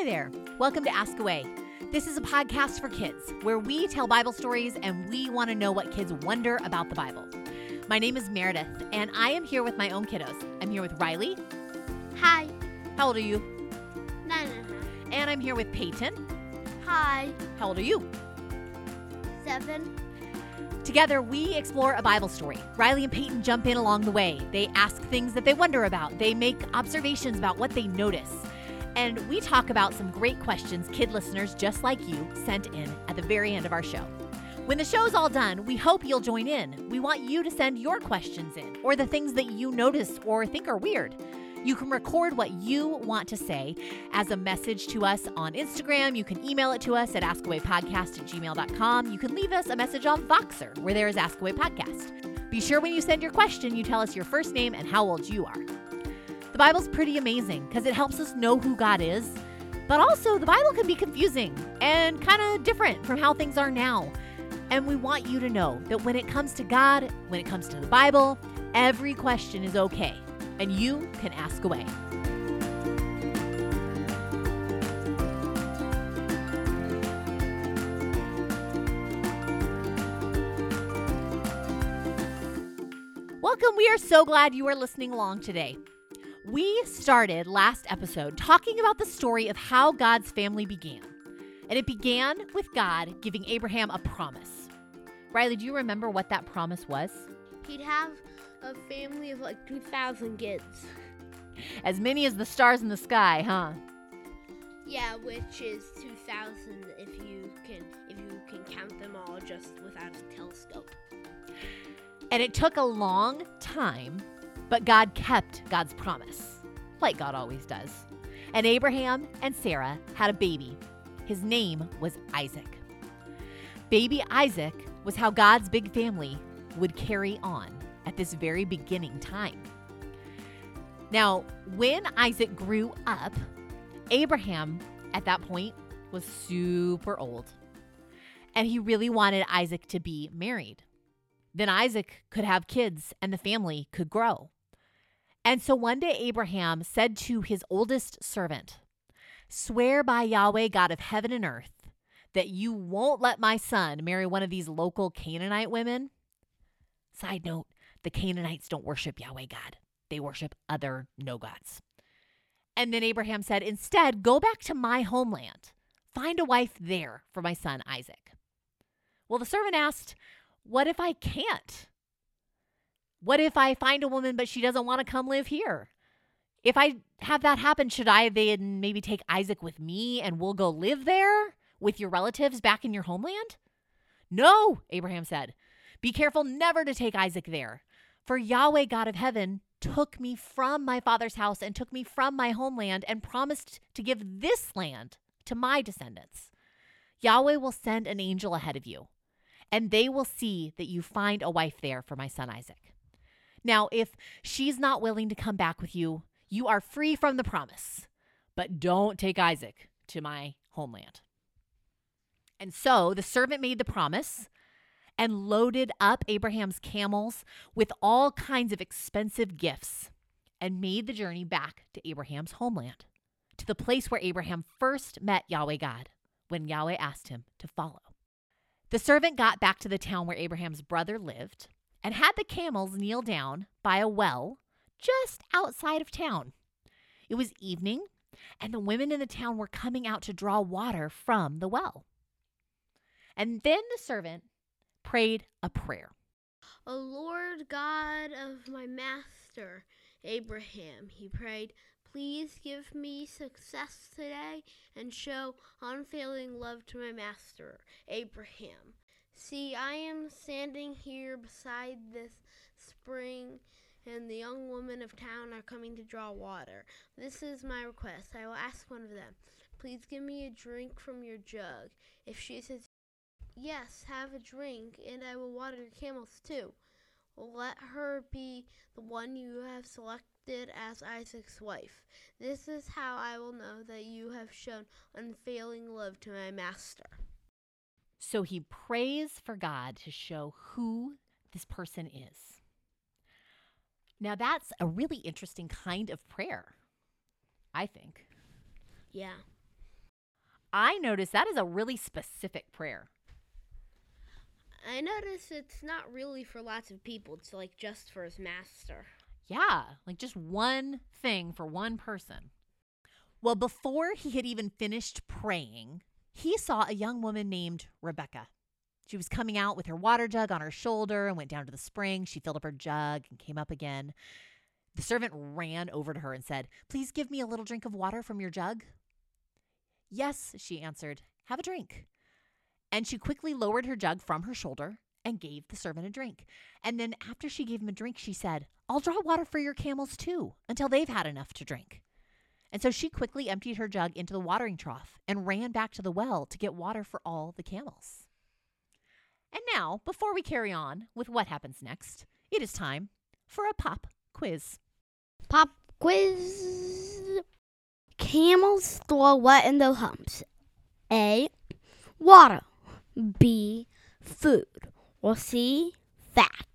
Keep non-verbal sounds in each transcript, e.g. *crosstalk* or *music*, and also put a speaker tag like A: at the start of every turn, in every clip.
A: Hi there. Welcome to Ask Away. This is a podcast for kids where we tell Bible stories and we want to know what kids wonder about the Bible. My name is Meredith, and I am here with my own kiddos. I'm here with Riley.
B: Hi.
A: How old are you?
B: Nine and a half.
A: And I'm here with Peyton.
B: Hi.
A: How old are you?
B: Seven.
A: Together, we explore a Bible story. Riley and Peyton jump in along the way. They ask things that they wonder about, they make observations about what they notice. And we talk about some great questions kid listeners just like you sent in at the very end of our show. When the show's all done, we hope you'll join in. We want you to send your questions in or the things that you notice or think are weird. You can record what you want to say as a message to us on Instagram. You can email it to us at askawaypodcast at gmail.com. You can leave us a message on Voxer, where there is Ask Away Podcast. Be sure when you send your question, you tell us your first name and how old you are. Bible's pretty amazing because it helps us know who God is, but also the Bible can be confusing and kind of different from how things are now. And we want you to know that when it comes to God, when it comes to the Bible, every question is okay and you can ask away. Welcome. We are so glad you are listening along today. We started last episode talking about the story of how God's family began. And it began with God giving Abraham a promise. Riley, do you remember what that promise was?
B: He'd have a family of like 2,000 kids.
A: As many as the stars in the sky, huh?
B: Yeah, which is 2,000 if you can if you can count them all just without a telescope.
A: And it took a long time, but God kept God's promise, like God always does. And Abraham and Sarah had a baby. His name was Isaac. Baby Isaac was how God's big family would carry on at this very beginning time. Now, when Isaac grew up, Abraham at that point was super old. And he really wanted Isaac to be married. Then Isaac could have kids and the family could grow. And so one day Abraham said to his oldest servant, Swear by Yahweh, God of heaven and earth, that you won't let my son marry one of these local Canaanite women. Side note the Canaanites don't worship Yahweh God, they worship other no gods. And then Abraham said, Instead, go back to my homeland. Find a wife there for my son Isaac. Well, the servant asked, What if I can't? What if I find a woman, but she doesn't want to come live here? If I have that happen, should I then maybe take Isaac with me and we'll go live there with your relatives back in your homeland? No, Abraham said. Be careful never to take Isaac there. For Yahweh, God of heaven, took me from my father's house and took me from my homeland and promised to give this land to my descendants. Yahweh will send an angel ahead of you, and they will see that you find a wife there for my son Isaac. Now, if she's not willing to come back with you, you are free from the promise, but don't take Isaac to my homeland. And so the servant made the promise and loaded up Abraham's camels with all kinds of expensive gifts and made the journey back to Abraham's homeland, to the place where Abraham first met Yahweh God when Yahweh asked him to follow. The servant got back to the town where Abraham's brother lived and had the camels kneel down by a well just outside of town. It was evening, and the women in the town were coming out to draw water from the well. And then the servant prayed a prayer.
B: O Lord God of my master, Abraham, he prayed, please give me success today and show unfailing love to my master, Abraham. See, I am standing here beside this spring, and the young women of town are coming to draw water. This is my request. I will ask one of them, Please give me a drink from your jug. If she says, Yes, have a drink, and I will water your camels too. Let her be the one you have selected as Isaac's wife. This is how I will know that you have shown unfailing love to my master.
A: So he prays for God to show who this person is. Now, that's a really interesting kind of prayer, I think.
B: Yeah.
A: I notice that is a really specific prayer.
B: I notice it's not really for lots of people. It's like just for his master.
A: Yeah, like just one thing for one person. Well, before he had even finished praying, he saw a young woman named Rebecca. She was coming out with her water jug on her shoulder and went down to the spring. She filled up her jug and came up again. The servant ran over to her and said, Please give me a little drink of water from your jug. Yes, she answered. Have a drink. And she quickly lowered her jug from her shoulder and gave the servant a drink. And then after she gave him a drink, she said, I'll draw water for your camels too, until they've had enough to drink. And so she quickly emptied her jug into the watering trough and ran back to the well to get water for all the camels. And now, before we carry on with what happens next, it is time for a pop quiz.
B: Pop quiz. Camels store what in their humps? A. Water. B. Food. Or C. Fat.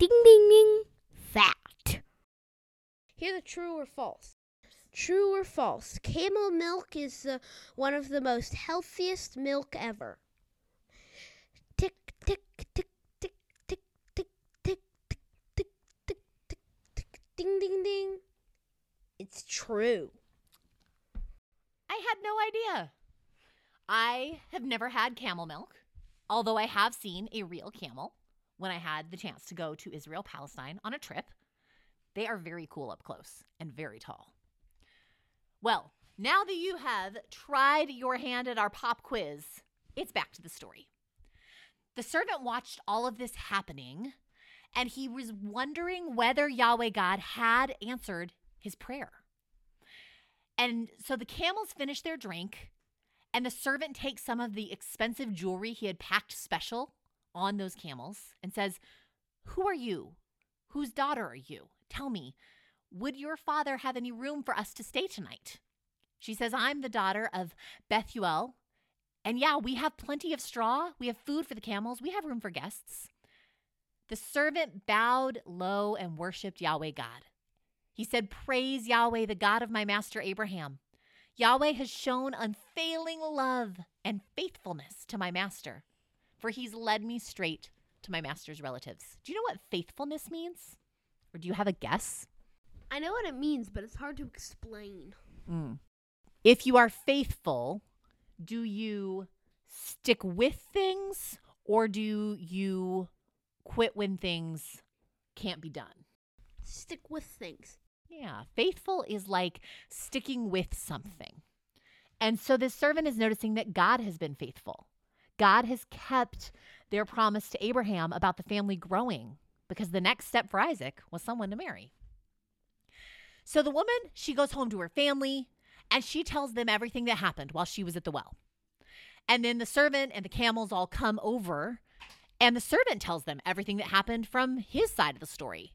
B: Ding ding ding. Fat. Here's a true or false. True or false? Camel milk is uh, one of the most healthiest milk ever. Tick tick tick tick tick tick tick tick tick tick tick tick ding ding ding. It's true.
A: I had no idea. I have never had camel milk, although I have seen a real camel when I had the chance to go to Israel, Palestine on a trip. They are very cool up close and very tall. Well, now that you have tried your hand at our pop quiz, it's back to the story. The servant watched all of this happening and he was wondering whether Yahweh God had answered his prayer. And so the camels finish their drink, and the servant takes some of the expensive jewelry he had packed special on those camels and says, Who are you? Whose daughter are you? Tell me, would your father have any room for us to stay tonight? She says, I'm the daughter of Bethuel. And yeah, we have plenty of straw. We have food for the camels. We have room for guests. The servant bowed low and worshiped Yahweh God. He said, Praise Yahweh, the God of my master Abraham. Yahweh has shown unfailing love and faithfulness to my master, for he's led me straight to my master's relatives. Do you know what faithfulness means? Or do you have a guess?
B: I know what it means, but it's hard to explain.
A: Mm. If you are faithful, do you stick with things or do you quit when things can't be done?
B: Stick with things.
A: Yeah, faithful is like sticking with something. And so this servant is noticing that God has been faithful. God has kept their promise to Abraham about the family growing because the next step for Isaac was someone to marry. So the woman, she goes home to her family and she tells them everything that happened while she was at the well. And then the servant and the camels all come over and the servant tells them everything that happened from his side of the story.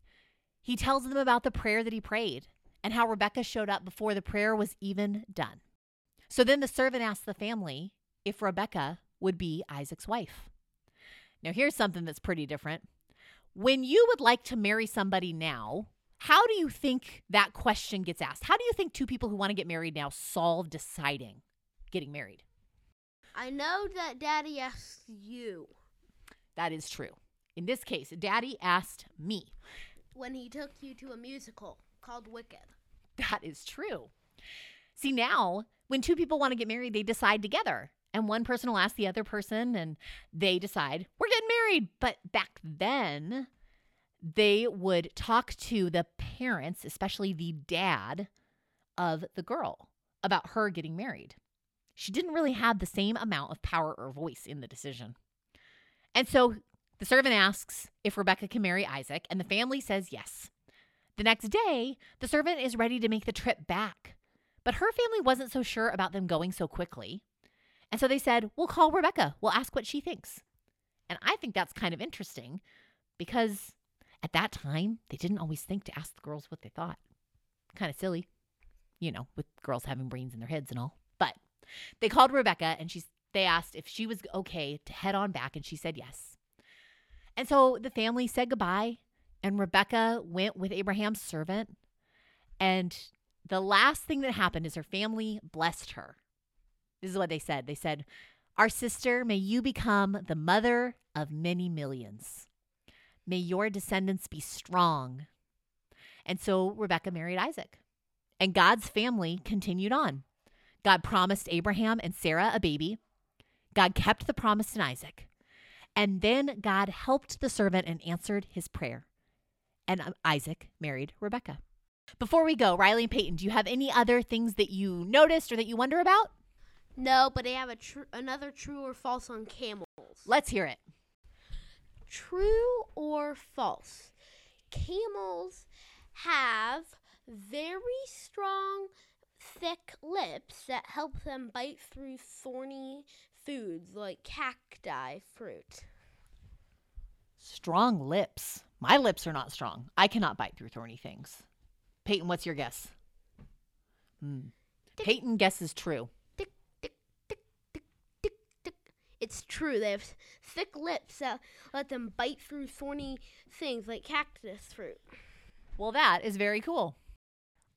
A: He tells them about the prayer that he prayed and how Rebecca showed up before the prayer was even done. So then the servant asks the family if Rebecca would be Isaac's wife. Now, here's something that's pretty different. When you would like to marry somebody now, how do you think that question gets asked? How do you think two people who want to get married now solve deciding getting married?
B: I know that Daddy asked you
A: That is true. In this case, Daddy asked me.
B: when he took you to a musical called Wicked.
A: That is true. See, now when two people want to get married, they decide together. And one person will ask the other person, and they decide, we're getting married. But back then, they would talk to the parents, especially the dad of the girl, about her getting married. She didn't really have the same amount of power or voice in the decision. And so the servant asks if Rebecca can marry Isaac, and the family says yes. The next day, the servant is ready to make the trip back. But her family wasn't so sure about them going so quickly. And so they said, We'll call Rebecca. We'll ask what she thinks. And I think that's kind of interesting because at that time, they didn't always think to ask the girls what they thought. Kind of silly, you know, with girls having brains in their heads and all. But they called Rebecca and she's, they asked if she was okay to head on back, and she said yes. And so the family said goodbye, and Rebecca went with Abraham's servant. And the last thing that happened is her family blessed her. This is what they said. They said, Our sister, may you become the mother of many millions. May your descendants be strong. And so Rebecca married Isaac. And God's family continued on. God promised Abraham and Sarah a baby. God kept the promise in Isaac. And then God helped the servant and answered his prayer. And um, Isaac married Rebecca. Before we go, Riley and Peyton, do you have any other things that you noticed or that you wonder about?
B: No, but I have a tr- another true or false on camels.
A: Let's hear it.
B: True or false? Camels have very strong, thick lips that help them bite through thorny foods like cacti fruit.
A: Strong lips. My lips are not strong. I cannot bite through thorny things. Peyton, what's your guess? Hmm. Peyton guesses true.
B: Tick, tick, tick, tick, tick, tick. It's true. They have thick lips that let them bite through thorny things like cactus fruit.
A: Well, that is very cool.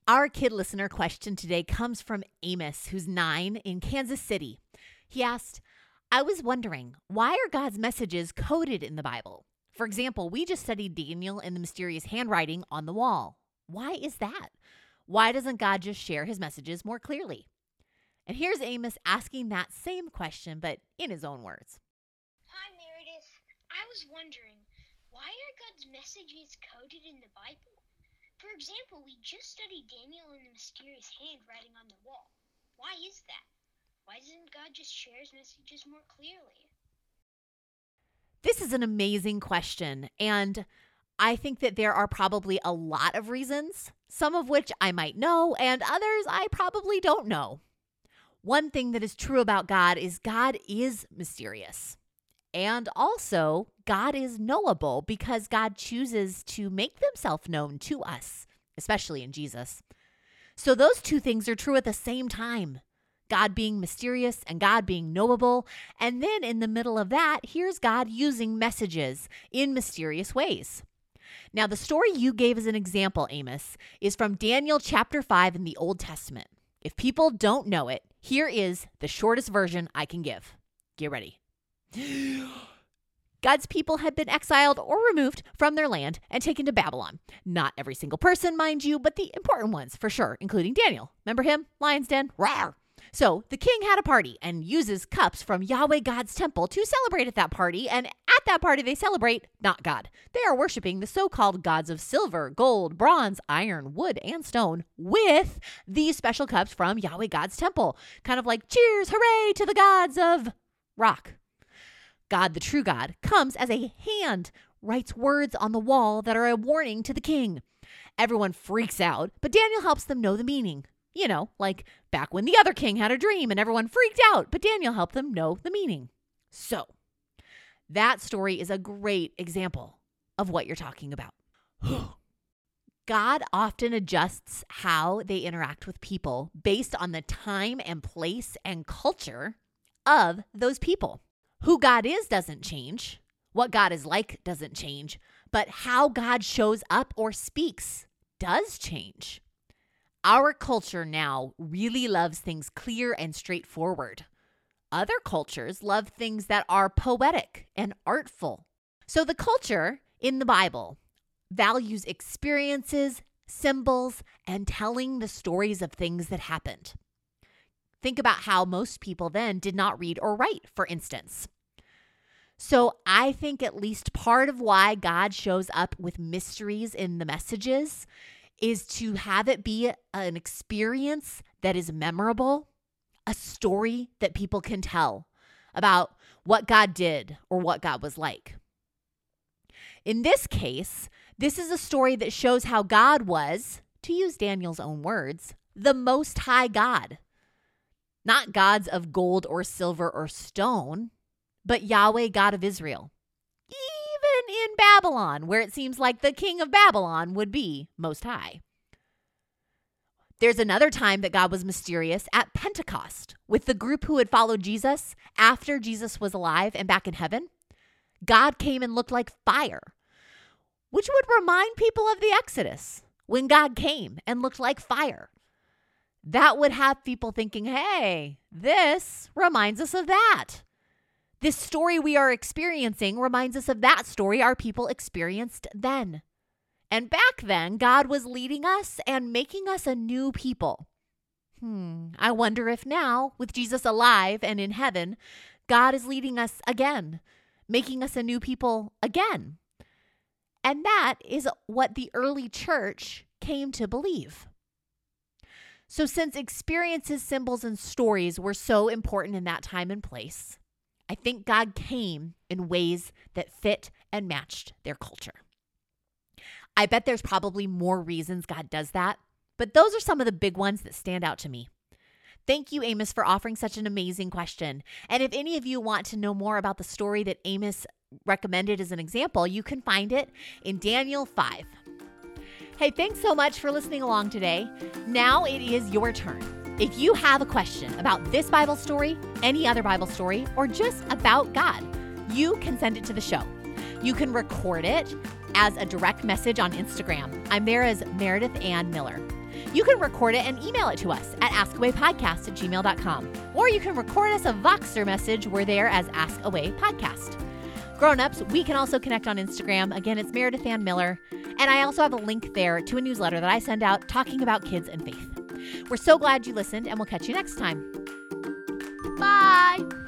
A: Our kid listener question today comes from Amos, who's nine in Kansas City. He asked, I was wondering, why are God's messages coded in the Bible? For example, we just studied Daniel and the mysterious handwriting on the wall. Why is that? Why doesn't God just share his messages more clearly? And here's Amos asking that same question, but in his own words.
C: Hi, Meredith. I was wondering, why are God's messages coded in the Bible? For example, we just studied Daniel and the mysterious handwriting on the wall. Why is that? Why doesn't God just share his messages more clearly?
A: This is an amazing question. And I think that there are probably a lot of reasons, some of which I might know, and others I probably don't know. One thing that is true about God is God is mysterious. And also, God is knowable because God chooses to make himself known to us, especially in Jesus. So, those two things are true at the same time God being mysterious and God being knowable. And then in the middle of that, here's God using messages in mysterious ways. Now, the story you gave as an example, Amos, is from Daniel chapter 5 in the Old Testament. If people don't know it, here is the shortest version I can give. Get ready. *gasps* God's people had been exiled or removed from their land and taken to Babylon. Not every single person, mind you, but the important ones for sure, including Daniel. Remember him? Lion's Den? Rawr! So the king had a party and uses cups from Yahweh God's temple to celebrate at that party. And at that party, they celebrate not God. They are worshiping the so called gods of silver, gold, bronze, iron, wood, and stone with these special cups from Yahweh God's temple. Kind of like cheers, hooray to the gods of rock. God, the true God, comes as a hand, writes words on the wall that are a warning to the king. Everyone freaks out, but Daniel helps them know the meaning. You know, like back when the other king had a dream and everyone freaked out, but Daniel helped them know the meaning. So, that story is a great example of what you're talking about. *gasps* God often adjusts how they interact with people based on the time and place and culture of those people. Who God is doesn't change, what God is like doesn't change, but how God shows up or speaks does change. Our culture now really loves things clear and straightforward. Other cultures love things that are poetic and artful. So the culture in the Bible values experiences, symbols, and telling the stories of things that happened. Think about how most people then did not read or write, for instance. So I think at least part of why God shows up with mysteries in the messages is to have it be an experience that is memorable, a story that people can tell about what God did or what God was like. In this case, this is a story that shows how God was, to use Daniel's own words, the Most High God. Not gods of gold or silver or stone, but Yahweh, God of Israel Even in Babylon, where it seems like the king of Babylon would be most high. There's another time that God was mysterious at Pentecost with the group who had followed Jesus after Jesus was alive and back in heaven. God came and looked like fire, which would remind people of the Exodus, when God came and looked like fire. That would have people thinking, hey, this reminds us of that. This story we are experiencing reminds us of that story our people experienced then. And back then, God was leading us and making us a new people. Hmm, I wonder if now, with Jesus alive and in heaven, God is leading us again, making us a new people again. And that is what the early church came to believe. So, since experiences, symbols, and stories were so important in that time and place, I think God came in ways that fit and matched their culture. I bet there's probably more reasons God does that, but those are some of the big ones that stand out to me. Thank you, Amos, for offering such an amazing question. And if any of you want to know more about the story that Amos recommended as an example, you can find it in Daniel 5. Hey, thanks so much for listening along today. Now it is your turn. If you have a question about this Bible story, any other Bible story, or just about God, you can send it to the show. You can record it as a direct message on Instagram. I'm there as Meredith Anne Miller. You can record it and email it to us at askawaypodcast at gmail.com. Or you can record us a Voxer message. We're there as Ask Away Podcast. Grown-ups, we can also connect on Instagram. Again, it's Meredith Anne Miller. And I also have a link there to a newsletter that I send out talking about kids and faith. We're so glad you listened, and we'll catch you next time.
B: Bye.